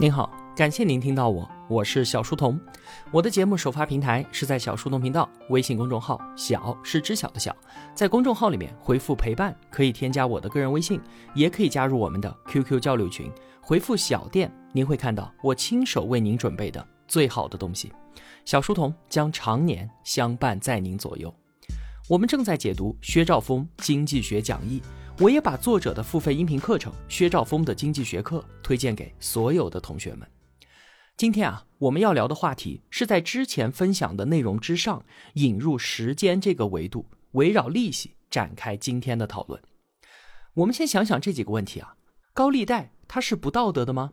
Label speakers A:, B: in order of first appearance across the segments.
A: 您好，感谢您听到我，我是小书童。我的节目首发平台是在小书童频道微信公众号，小是知晓的小，在公众号里面回复陪伴，可以添加我的个人微信，也可以加入我们的 QQ 交流群。回复小店，您会看到我亲手为您准备的最好的东西。小书童将常年相伴在您左右。我们正在解读薛兆丰经济学讲义。我也把作者的付费音频课程《薛兆丰的经济学课》推荐给所有的同学们。今天啊，我们要聊的话题是在之前分享的内容之上引入时间这个维度，围绕利息展开今天的讨论。我们先想想这几个问题啊：高利贷它是不道德的吗？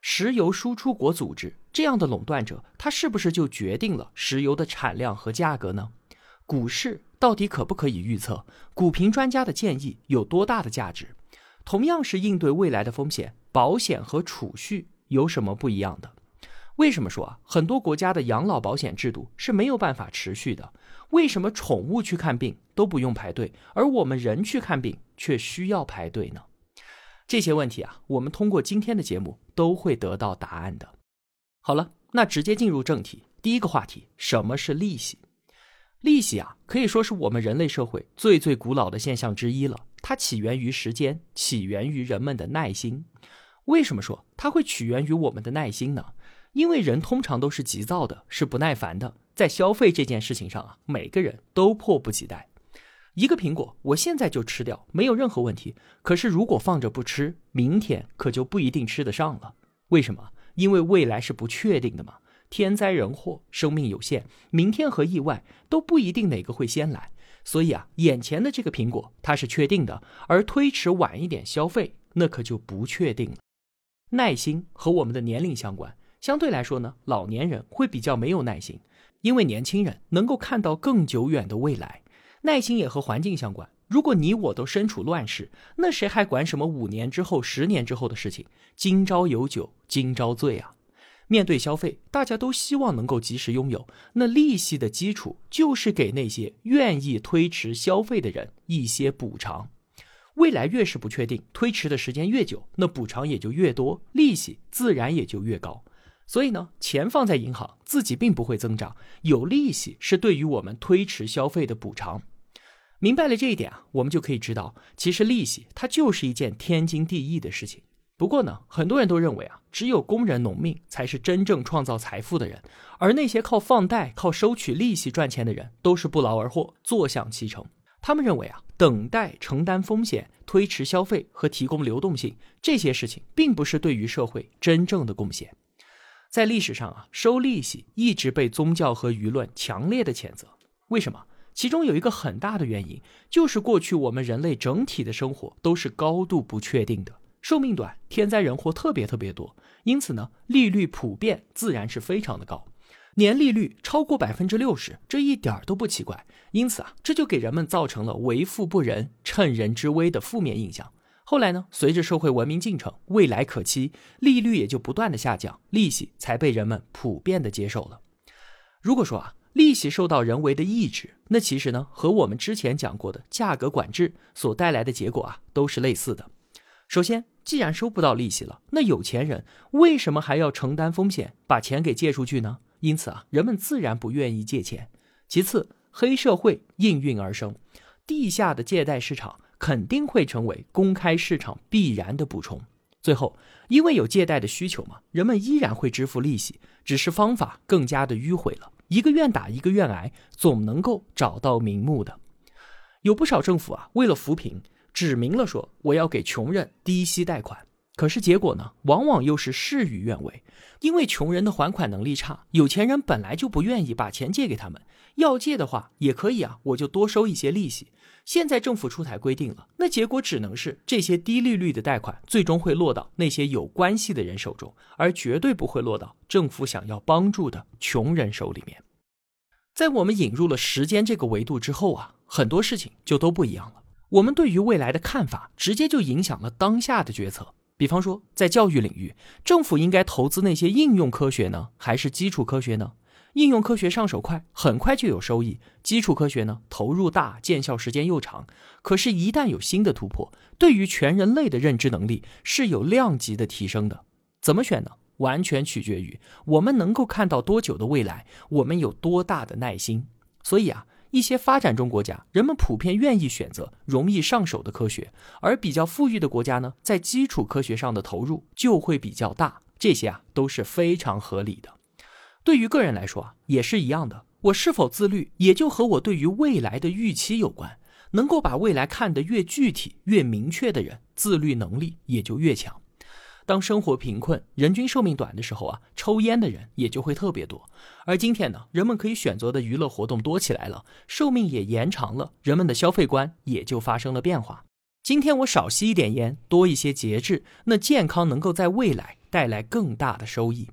A: 石油输出国组织这样的垄断者，它是不是就决定了石油的产量和价格呢？股市？到底可不可以预测？股评专家的建议有多大的价值？同样是应对未来的风险，保险和储蓄有什么不一样的？为什么说啊，很多国家的养老保险制度是没有办法持续的？为什么宠物去看病都不用排队，而我们人去看病却需要排队呢？这些问题啊，我们通过今天的节目都会得到答案的。好了，那直接进入正题，第一个话题，什么是利息？利息啊，可以说是我们人类社会最最古老的现象之一了。它起源于时间，起源于人们的耐心。为什么说它会起源于我们的耐心呢？因为人通常都是急躁的，是不耐烦的。在消费这件事情上啊，每个人都迫不及待。一个苹果，我现在就吃掉，没有任何问题。可是如果放着不吃，明天可就不一定吃得上了。为什么？因为未来是不确定的嘛。天灾人祸，生命有限，明天和意外都不一定哪个会先来，所以啊，眼前的这个苹果它是确定的，而推迟晚一点消费，那可就不确定了。耐心和我们的年龄相关，相对来说呢，老年人会比较没有耐心，因为年轻人能够看到更久远的未来。耐心也和环境相关，如果你我都身处乱世，那谁还管什么五年之后、十年之后的事情？今朝有酒今朝醉啊！面对消费，大家都希望能够及时拥有。那利息的基础就是给那些愿意推迟消费的人一些补偿。未来越是不确定，推迟的时间越久，那补偿也就越多，利息自然也就越高。所以呢，钱放在银行，自己并不会增长，有利息是对于我们推迟消费的补偿。明白了这一点啊，我们就可以知道，其实利息它就是一件天经地义的事情。不过呢，很多人都认为啊，只有工人、农民才是真正创造财富的人，而那些靠放贷、靠收取利息赚钱的人，都是不劳而获、坐享其成。他们认为啊，等待、承担风险、推迟消费和提供流动性这些事情，并不是对于社会真正的贡献。在历史上啊，收利息一直被宗教和舆论强烈的谴责。为什么？其中有一个很大的原因，就是过去我们人类整体的生活都是高度不确定的。寿命短，天灾人祸特别特别多，因此呢，利率普遍自然是非常的高，年利率超过百分之六十，这一点都不奇怪。因此啊，这就给人们造成了为富不仁、趁人之危的负面印象。后来呢，随着社会文明进程，未来可期，利率也就不断的下降，利息才被人们普遍的接受了。如果说啊，利息受到人为的抑制，那其实呢，和我们之前讲过的价格管制所带来的结果啊，都是类似的。首先，既然收不到利息了，那有钱人为什么还要承担风险把钱给借出去呢？因此啊，人们自然不愿意借钱。其次，黑社会应运而生，地下的借贷市场肯定会成为公开市场必然的补充。最后，因为有借贷的需求嘛，人们依然会支付利息，只是方法更加的迂回了。一个愿打一个愿挨，总能够找到名目的。有不少政府啊，为了扶贫。指明了说我要给穷人低息贷款，可是结果呢，往往又是事与愿违，因为穷人的还款能力差，有钱人本来就不愿意把钱借给他们，要借的话也可以啊，我就多收一些利息。现在政府出台规定了，那结果只能是这些低利率的贷款最终会落到那些有关系的人手中，而绝对不会落到政府想要帮助的穷人手里面。在我们引入了时间这个维度之后啊，很多事情就都不一样了。我们对于未来的看法，直接就影响了当下的决策。比方说，在教育领域，政府应该投资那些应用科学呢，还是基础科学呢？应用科学上手快，很快就有收益；基础科学呢，投入大，见效时间又长。可是，一旦有新的突破，对于全人类的认知能力是有量级的提升的。怎么选呢？完全取决于我们能够看到多久的未来，我们有多大的耐心。所以啊，一些发展中国家，人们普遍愿意选择容易上手的科学，而比较富裕的国家呢，在基础科学上的投入就会比较大。这些啊都是非常合理的。对于个人来说啊，也是一样的。我是否自律，也就和我对于未来的预期有关。能够把未来看得越具体、越明确的人，自律能力也就越强。当生活贫困、人均寿命短的时候啊，抽烟的人也就会特别多。而今天呢，人们可以选择的娱乐活动多起来了，寿命也延长了，人们的消费观也就发生了变化。今天我少吸一点烟，多一些节制，那健康能够在未来带来更大的收益。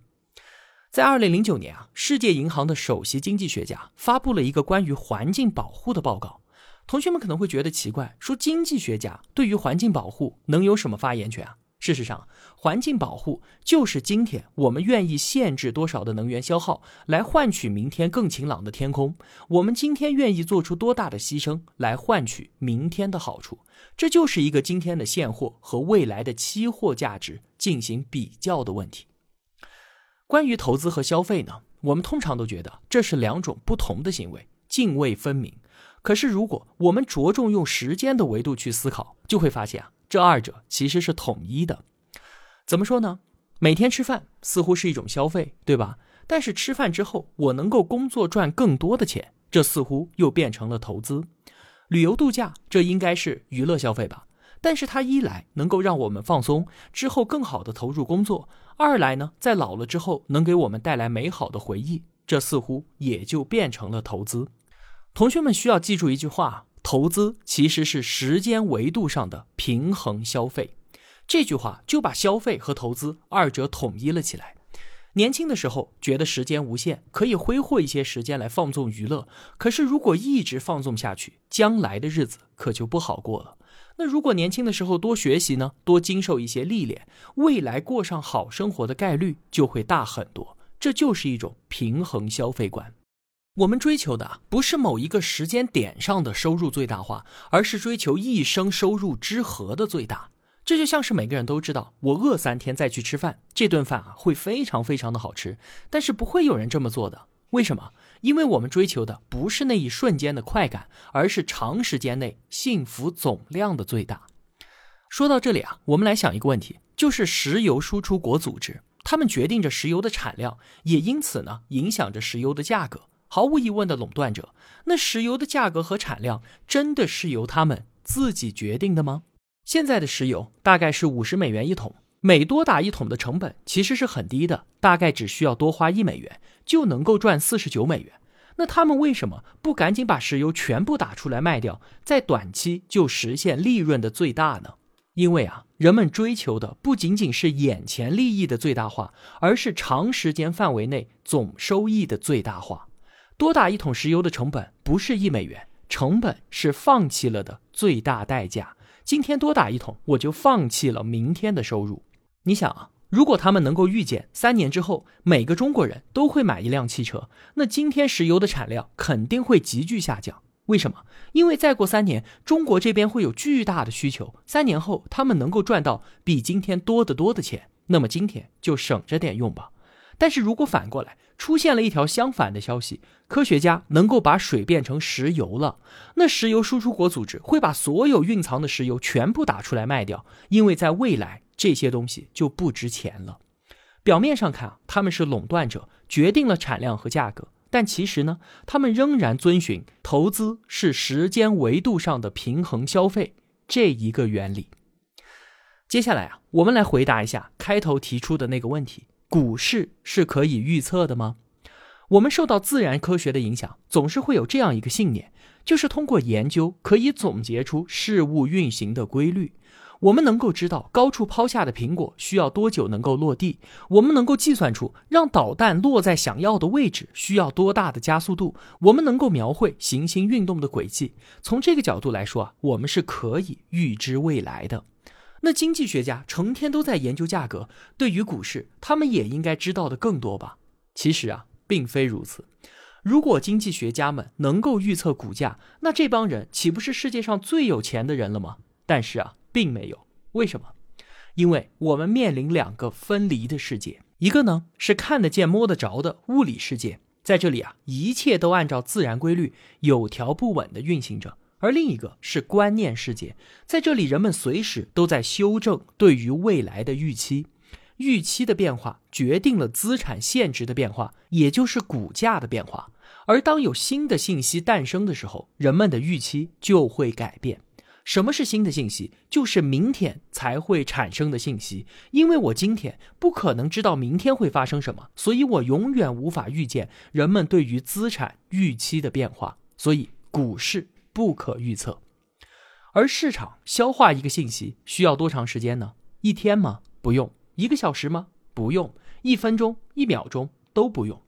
A: 在二零零九年啊，世界银行的首席经济学家发布了一个关于环境保护的报告。同学们可能会觉得奇怪，说经济学家对于环境保护能有什么发言权啊？事实上，环境保护就是今天我们愿意限制多少的能源消耗，来换取明天更晴朗的天空。我们今天愿意做出多大的牺牲，来换取明天的好处。这就是一个今天的现货和未来的期货价值进行比较的问题。关于投资和消费呢，我们通常都觉得这是两种不同的行为，泾渭分明。可是如果我们着重用时间的维度去思考，就会发现啊，这二者其实是统一的。怎么说呢？每天吃饭似乎是一种消费，对吧？但是吃饭之后，我能够工作赚更多的钱，这似乎又变成了投资。旅游度假，这应该是娱乐消费吧？但是它一来能够让我们放松，之后更好的投入工作；二来呢，在老了之后能给我们带来美好的回忆，这似乎也就变成了投资。同学们需要记住一句话：投资其实是时间维度上的平衡消费。这句话就把消费和投资二者统一了起来。年轻的时候觉得时间无限，可以挥霍一些时间来放纵娱乐，可是如果一直放纵下去，将来的日子可就不好过了。那如果年轻的时候多学习呢，多经受一些历练，未来过上好生活的概率就会大很多。这就是一种平衡消费观。我们追求的不是某一个时间点上的收入最大化，而是追求一生收入之和的最大。这就像是每个人都知道，我饿三天再去吃饭，这顿饭啊会非常非常的好吃，但是不会有人这么做的。为什么？因为我们追求的不是那一瞬间的快感，而是长时间内幸福总量的最大。说到这里啊，我们来想一个问题，就是石油输出国组织，他们决定着石油的产量，也因此呢影响着石油的价格。毫无疑问的垄断者，那石油的价格和产量真的是由他们自己决定的吗？现在的石油大概是五十美元一桶。每多打一桶的成本其实是很低的，大概只需要多花一美元就能够赚四十九美元。那他们为什么不赶紧把石油全部打出来卖掉，在短期就实现利润的最大呢？因为啊，人们追求的不仅仅是眼前利益的最大化，而是长时间范围内总收益的最大化。多打一桶石油的成本不是一美元，成本是放弃了的最大代价。今天多打一桶，我就放弃了明天的收入。你想啊，如果他们能够预见三年之后每个中国人都会买一辆汽车，那今天石油的产量肯定会急剧下降。为什么？因为再过三年，中国这边会有巨大的需求，三年后他们能够赚到比今天多得多的钱，那么今天就省着点用吧。但是如果反过来出现了一条相反的消息，科学家能够把水变成石油了，那石油输出国组织会把所有蕴藏的石油全部打出来卖掉，因为在未来。这些东西就不值钱了。表面上看啊，他们是垄断者，决定了产量和价格，但其实呢，他们仍然遵循投资是时间维度上的平衡消费这一个原理。接下来啊，我们来回答一下开头提出的那个问题：股市是可以预测的吗？我们受到自然科学的影响，总是会有这样一个信念，就是通过研究可以总结出事物运行的规律。我们能够知道高处抛下的苹果需要多久能够落地，我们能够计算出让导弹落在想要的位置需要多大的加速度，我们能够描绘行星运动的轨迹。从这个角度来说啊，我们是可以预知未来的。那经济学家成天都在研究价格，对于股市，他们也应该知道的更多吧？其实啊，并非如此。如果经济学家们能够预测股价，那这帮人岂不是世界上最有钱的人了吗？但是啊。并没有，为什么？因为我们面临两个分离的世界。一个呢是看得见摸得着的物理世界，在这里啊，一切都按照自然规律有条不紊地运行着；而另一个是观念世界，在这里人们随时都在修正对于未来的预期。预期的变化决定了资产现值的变化，也就是股价的变化。而当有新的信息诞生的时候，人们的预期就会改变。什么是新的信息？就是明天才会产生的信息。因为我今天不可能知道明天会发生什么，所以我永远无法预见人们对于资产预期的变化。所以股市不可预测。而市场消化一个信息需要多长时间呢？一天吗？不用。一个小时吗？不用，一分钟、一秒钟都不用。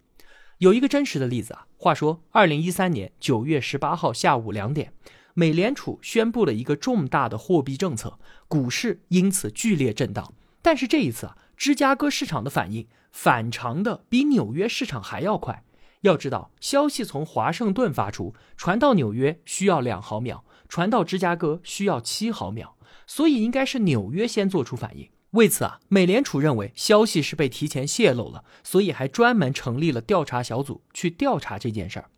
A: 有一个真实的例子啊。话说，二零一三年九月十八号下午两点，美联储宣布了一个重大的货币政策，股市因此剧烈震荡。但是这一次啊，芝加哥市场的反应反常的比纽约市场还要快。要知道，消息从华盛顿发出，传到纽约需要两毫秒，传到芝加哥需要七毫秒，所以应该是纽约先做出反应。为此啊，美联储认为消息是被提前泄露了，所以还专门成立了调查小组去调查这件事儿。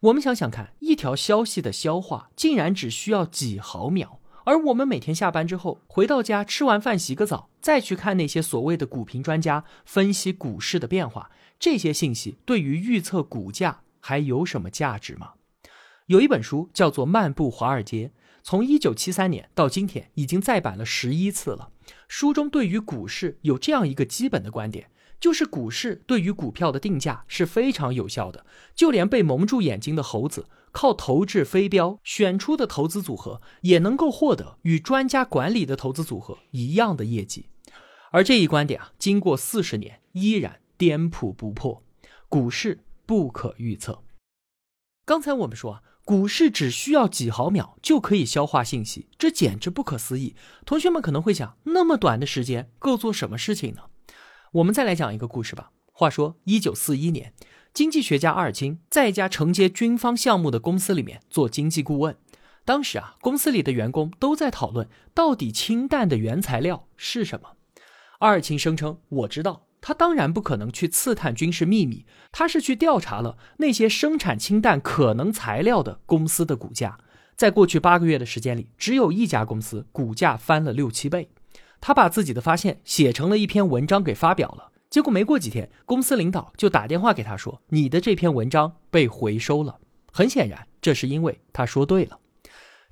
A: 我们想想看，一条消息的消化竟然只需要几毫秒，而我们每天下班之后回到家，吃完饭洗个澡，再去看那些所谓的股评专家分析股市的变化，这些信息对于预测股价还有什么价值吗？有一本书叫做《漫步华尔街》。从一九七三年到今天，已经再版了十一次了。书中对于股市有这样一个基本的观点，就是股市对于股票的定价是非常有效的。就连被蒙住眼睛的猴子，靠投掷飞镖选出的投资组合，也能够获得与专家管理的投资组合一样的业绩。而这一观点啊，经过四十年依然颠扑不破。股市不可预测。刚才我们说啊。股市只需要几毫秒就可以消化信息，这简直不可思议。同学们可能会想，那么短的时间够做什么事情呢？我们再来讲一个故事吧。话说，一九四一年，经济学家阿尔金在一家承接军方项目的公司里面做经济顾问。当时啊，公司里的员工都在讨论，到底氢弹的原材料是什么。阿尔钦声称：“我知道。”他当然不可能去刺探军事秘密，他是去调查了那些生产氢弹可能材料的公司的股价。在过去八个月的时间里，只有一家公司股价翻了六七倍。他把自己的发现写成了一篇文章给发表了，结果没过几天，公司领导就打电话给他说：“你的这篇文章被回收了。”很显然，这是因为他说对了。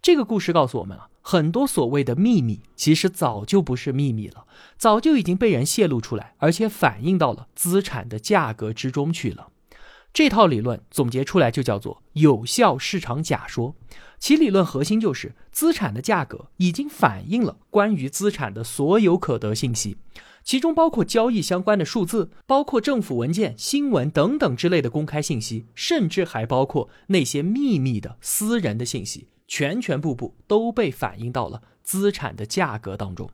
A: 这个故事告诉我们啊。很多所谓的秘密，其实早就不是秘密了，早就已经被人泄露出来，而且反映到了资产的价格之中去了。这套理论总结出来就叫做有效市场假说，其理论核心就是资产的价格已经反映了关于资产的所有可得信息，其中包括交易相关的数字，包括政府文件、新闻等等之类的公开信息，甚至还包括那些秘密的私人的信息。全全部部都被反映到了资产的价格当中，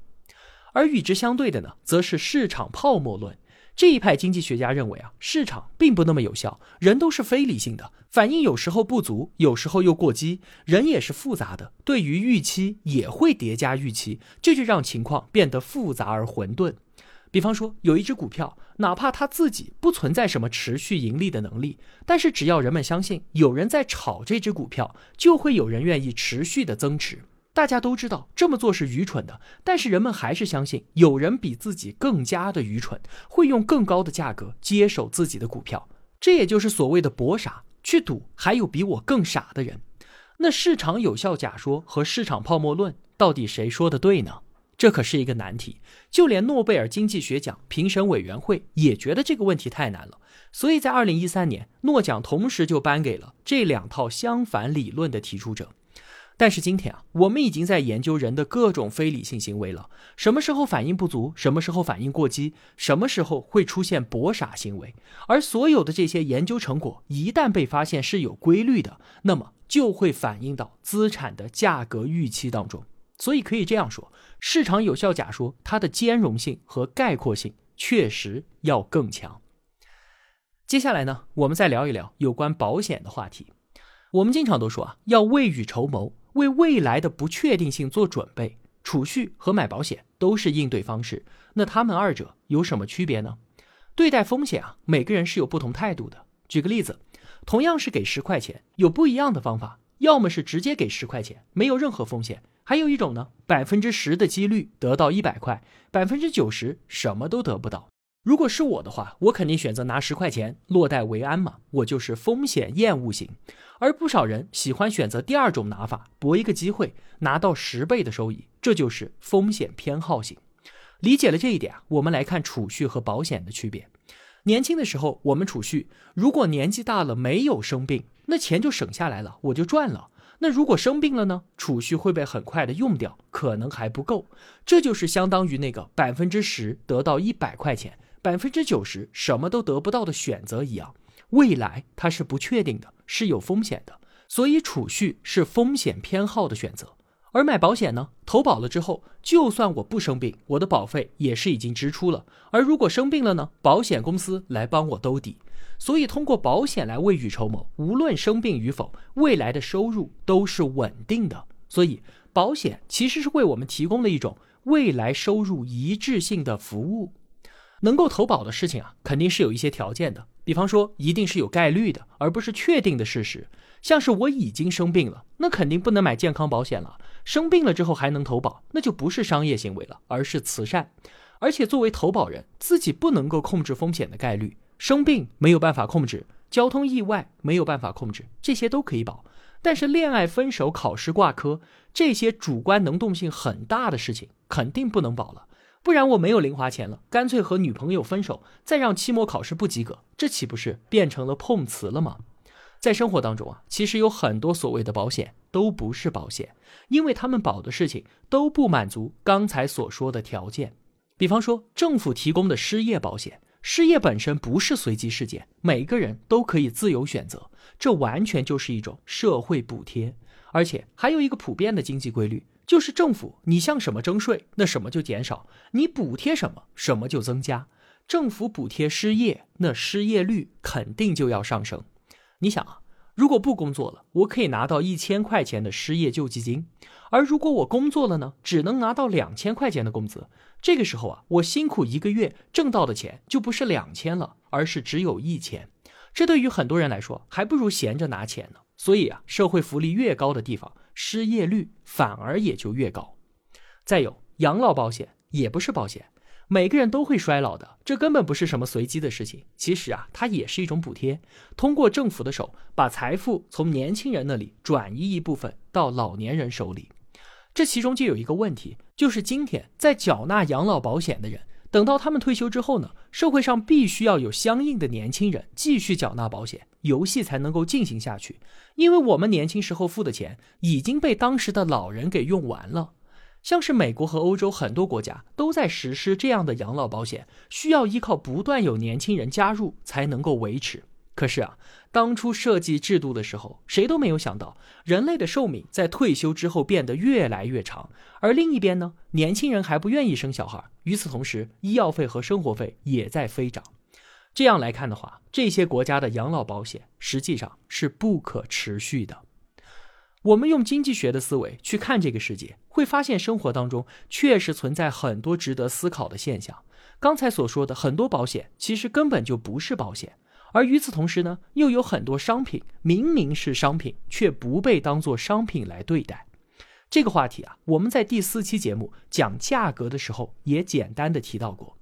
A: 而与之相对的呢，则是市场泡沫论。这一派经济学家认为啊，市场并不那么有效，人都是非理性的，反应有时候不足，有时候又过激，人也是复杂的，对于预期也会叠加预期，这就让情况变得复杂而混沌。比方说，有一只股票，哪怕它自己不存在什么持续盈利的能力，但是只要人们相信有人在炒这只股票，就会有人愿意持续的增持。大家都知道这么做是愚蠢的，但是人们还是相信有人比自己更加的愚蠢，会用更高的价格接手自己的股票。这也就是所谓的博傻，去赌还有比我更傻的人。那市场有效假说和市场泡沫论，到底谁说的对呢？这可是一个难题，就连诺贝尔经济学奖评审委员会也觉得这个问题太难了。所以在二零一三年，诺奖同时就颁给了这两套相反理论的提出者。但是今天啊，我们已经在研究人的各种非理性行为了。什么时候反应不足？什么时候反应过激？什么时候会出现博傻行为？而所有的这些研究成果一旦被发现是有规律的，那么就会反映到资产的价格预期当中。所以可以这样说，市场有效假说它的兼容性和概括性确实要更强。接下来呢，我们再聊一聊有关保险的话题。我们经常都说啊，要未雨绸缪，为未来的不确定性做准备。储蓄和买保险都是应对方式，那他们二者有什么区别呢？对待风险啊，每个人是有不同态度的。举个例子，同样是给十块钱，有不一样的方法。要么是直接给十块钱，没有任何风险；还有一种呢，百分之十的几率得到一百块，百分之九十什么都得不到。如果是我的话，我肯定选择拿十块钱落袋为安嘛，我就是风险厌恶型。而不少人喜欢选择第二种拿法，搏一个机会拿到十倍的收益，这就是风险偏好型。理解了这一点啊，我们来看储蓄和保险的区别。年轻的时候我们储蓄，如果年纪大了没有生病。那钱就省下来了，我就赚了。那如果生病了呢？储蓄会被很快的用掉，可能还不够。这就是相当于那个百分之十得到一百块钱，百分之九十什么都得不到的选择一样。未来它是不确定的，是有风险的，所以储蓄是风险偏好的选择。而买保险呢？投保了之后，就算我不生病，我的保费也是已经支出了。而如果生病了呢？保险公司来帮我兜底。所以，通过保险来未雨绸缪，无论生病与否，未来的收入都是稳定的。所以，保险其实是为我们提供了一种未来收入一致性的服务。能够投保的事情啊，肯定是有一些条件的，比方说，一定是有概率的，而不是确定的事实。像是我已经生病了，那肯定不能买健康保险了。生病了之后还能投保，那就不是商业行为了，而是慈善。而且，作为投保人，自己不能够控制风险的概率。生病没有办法控制，交通意外没有办法控制，这些都可以保。但是恋爱、分手、考试挂科这些主观能动性很大的事情，肯定不能保了。不然我没有零花钱了，干脆和女朋友分手，再让期末考试不及格，这岂不是变成了碰瓷了吗？在生活当中啊，其实有很多所谓的保险都不是保险，因为他们保的事情都不满足刚才所说的条件。比方说政府提供的失业保险。失业本身不是随机事件，每个人都可以自由选择，这完全就是一种社会补贴。而且还有一个普遍的经济规律，就是政府你向什么征税，那什么就减少；你补贴什么，什么就增加。政府补贴失业，那失业率肯定就要上升。你想啊。如果不工作了，我可以拿到一千块钱的失业救济金；而如果我工作了呢，只能拿到两千块钱的工资。这个时候啊，我辛苦一个月挣到的钱就不是两千了，而是只有一千。这对于很多人来说，还不如闲着拿钱呢。所以啊，社会福利越高的地方，失业率反而也就越高。再有，养老保险也不是保险。每个人都会衰老的，这根本不是什么随机的事情。其实啊，它也是一种补贴，通过政府的手把财富从年轻人那里转移一部分到老年人手里。这其中就有一个问题，就是今天在缴纳养老保险的人，等到他们退休之后呢，社会上必须要有相应的年轻人继续缴纳保险，游戏才能够进行下去。因为我们年轻时候付的钱已经被当时的老人给用完了。像是美国和欧洲很多国家都在实施这样的养老保险，需要依靠不断有年轻人加入才能够维持。可是啊，当初设计制度的时候，谁都没有想到人类的寿命在退休之后变得越来越长，而另一边呢，年轻人还不愿意生小孩。与此同时，医药费和生活费也在飞涨。这样来看的话，这些国家的养老保险实际上是不可持续的。我们用经济学的思维去看这个世界，会发现生活当中确实存在很多值得思考的现象。刚才所说的很多保险，其实根本就不是保险；而与此同时呢，又有很多商品明明是商品，却不被当作商品来对待。这个话题啊，我们在第四期节目讲价格的时候也简单的提到过。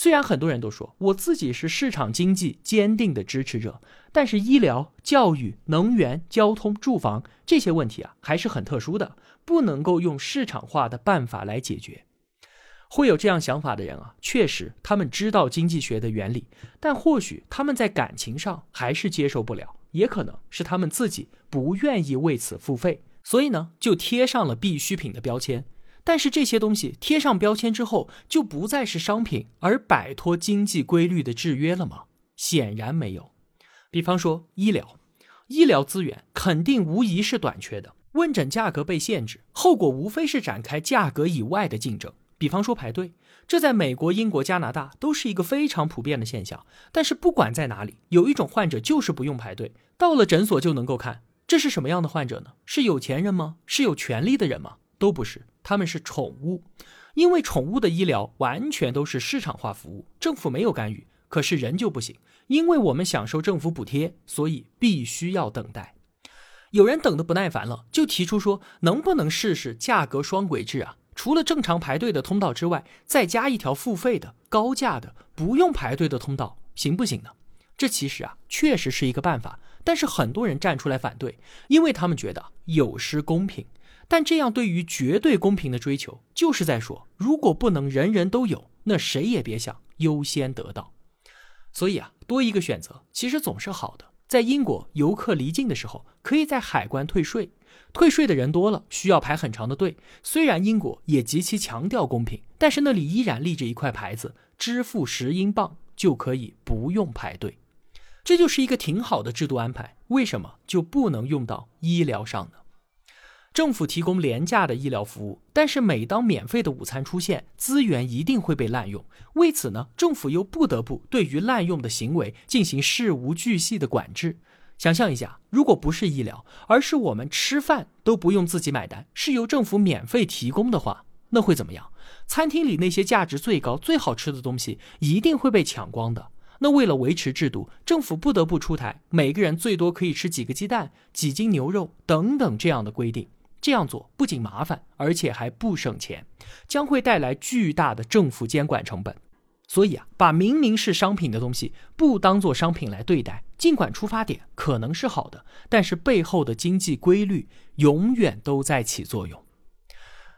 A: 虽然很多人都说我自己是市场经济坚定的支持者，但是医疗、教育、能源、交通、住房这些问题啊，还是很特殊的，不能够用市场化的办法来解决。会有这样想法的人啊，确实他们知道经济学的原理，但或许他们在感情上还是接受不了，也可能是他们自己不愿意为此付费，所以呢，就贴上了必需品的标签。但是这些东西贴上标签之后，就不再是商品，而摆脱经济规律的制约了吗？显然没有。比方说医疗，医疗资源肯定无疑是短缺的，问诊价格被限制，后果无非是展开价格以外的竞争。比方说排队，这在美国、英国、加拿大都是一个非常普遍的现象。但是不管在哪里，有一种患者就是不用排队，到了诊所就能够看。这是什么样的患者呢？是有钱人吗？是有权利的人吗？都不是。他们是宠物，因为宠物的医疗完全都是市场化服务，政府没有干预，可是人就不行，因为我们享受政府补贴，所以必须要等待。有人等得不耐烦了，就提出说，能不能试试价格双轨制啊？除了正常排队的通道之外，再加一条付费的、高价的、不用排队的通道，行不行呢？这其实啊，确实是一个办法，但是很多人站出来反对，因为他们觉得有失公平。但这样对于绝对公平的追求，就是在说，如果不能人人都有，那谁也别想优先得到。所以啊，多一个选择，其实总是好的。在英国，游客离境的时候，可以在海关退税。退税的人多了，需要排很长的队。虽然英国也极其强调公平，但是那里依然立着一块牌子：支付十英镑就可以不用排队。这就是一个挺好的制度安排。为什么就不能用到医疗上呢？政府提供廉价的医疗服务，但是每当免费的午餐出现，资源一定会被滥用。为此呢，政府又不得不对于滥用的行为进行事无巨细的管制。想象一下，如果不是医疗，而是我们吃饭都不用自己买单，是由政府免费提供的话，那会怎么样？餐厅里那些价值最高、最好吃的东西一定会被抢光的。那为了维持制度，政府不得不出台每个人最多可以吃几个鸡蛋、几斤牛肉等等这样的规定。这样做不仅麻烦，而且还不省钱，将会带来巨大的政府监管成本。所以啊，把明明是商品的东西不当做商品来对待，尽管出发点可能是好的，但是背后的经济规律永远都在起作用。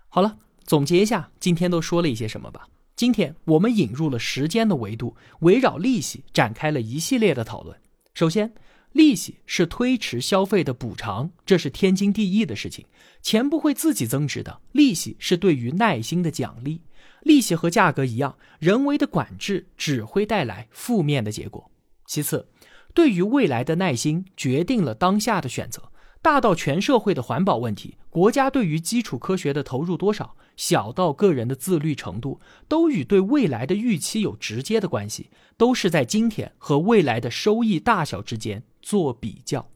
A: 好了，总结一下，今天都说了一些什么吧？今天我们引入了时间的维度，围绕利息展开了一系列的讨论。首先，利息是推迟消费的补偿，这是天经地义的事情。钱不会自己增值的，利息是对于耐心的奖励。利息和价格一样，人为的管制只会带来负面的结果。其次，对于未来的耐心决定了当下的选择。大到全社会的环保问题，国家对于基础科学的投入多少，小到个人的自律程度，都与对未来的预期有直接的关系，都是在今天和未来的收益大小之间做比较。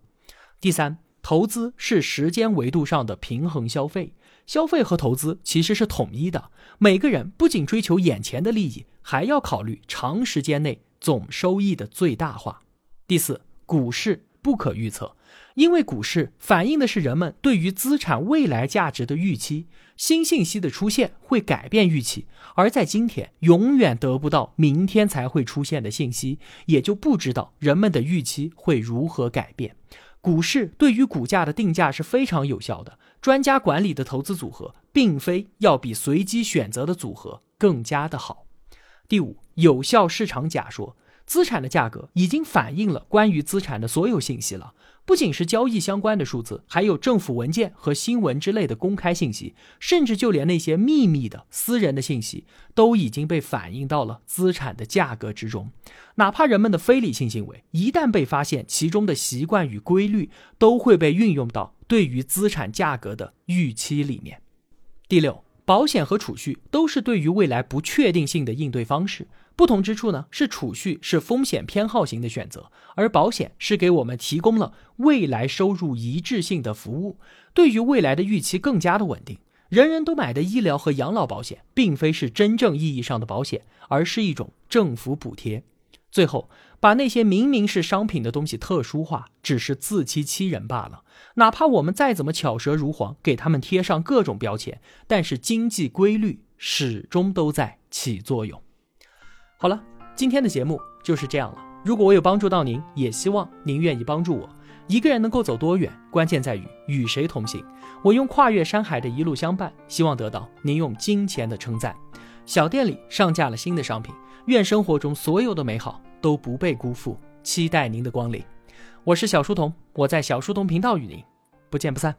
A: 第三。投资是时间维度上的平衡消费，消费和投资其实是统一的。每个人不仅追求眼前的利益，还要考虑长时间内总收益的最大化。第四，股市不可预测，因为股市反映的是人们对于资产未来价值的预期，新信息的出现会改变预期，而在今天永远得不到明天才会出现的信息，也就不知道人们的预期会如何改变。股市对于股价的定价是非常有效的，专家管理的投资组合，并非要比随机选择的组合更加的好。第五，有效市场假说，资产的价格已经反映了关于资产的所有信息了。不仅是交易相关的数字，还有政府文件和新闻之类的公开信息，甚至就连那些秘密的私人的信息，都已经被反映到了资产的价格之中。哪怕人们的非理性行为一旦被发现，其中的习惯与规律都会被运用到对于资产价格的预期里面。第六，保险和储蓄都是对于未来不确定性的应对方式。不同之处呢，是储蓄是风险偏好型的选择，而保险是给我们提供了未来收入一致性的服务，对于未来的预期更加的稳定。人人都买的医疗和养老保险，并非是真正意义上的保险，而是一种政府补贴。最后，把那些明明是商品的东西特殊化，只是自欺欺人罢了。哪怕我们再怎么巧舌如簧，给他们贴上各种标签，但是经济规律始终都在起作用。好了，今天的节目就是这样了。如果我有帮助到您，也希望您愿意帮助我。一个人能够走多远，关键在于与谁同行。我用跨越山海的一路相伴，希望得到您用金钱的称赞。小店里上架了新的商品，愿生活中所有的美好都不被辜负。期待您的光临。我是小书童，我在小书童频道与您不见不散。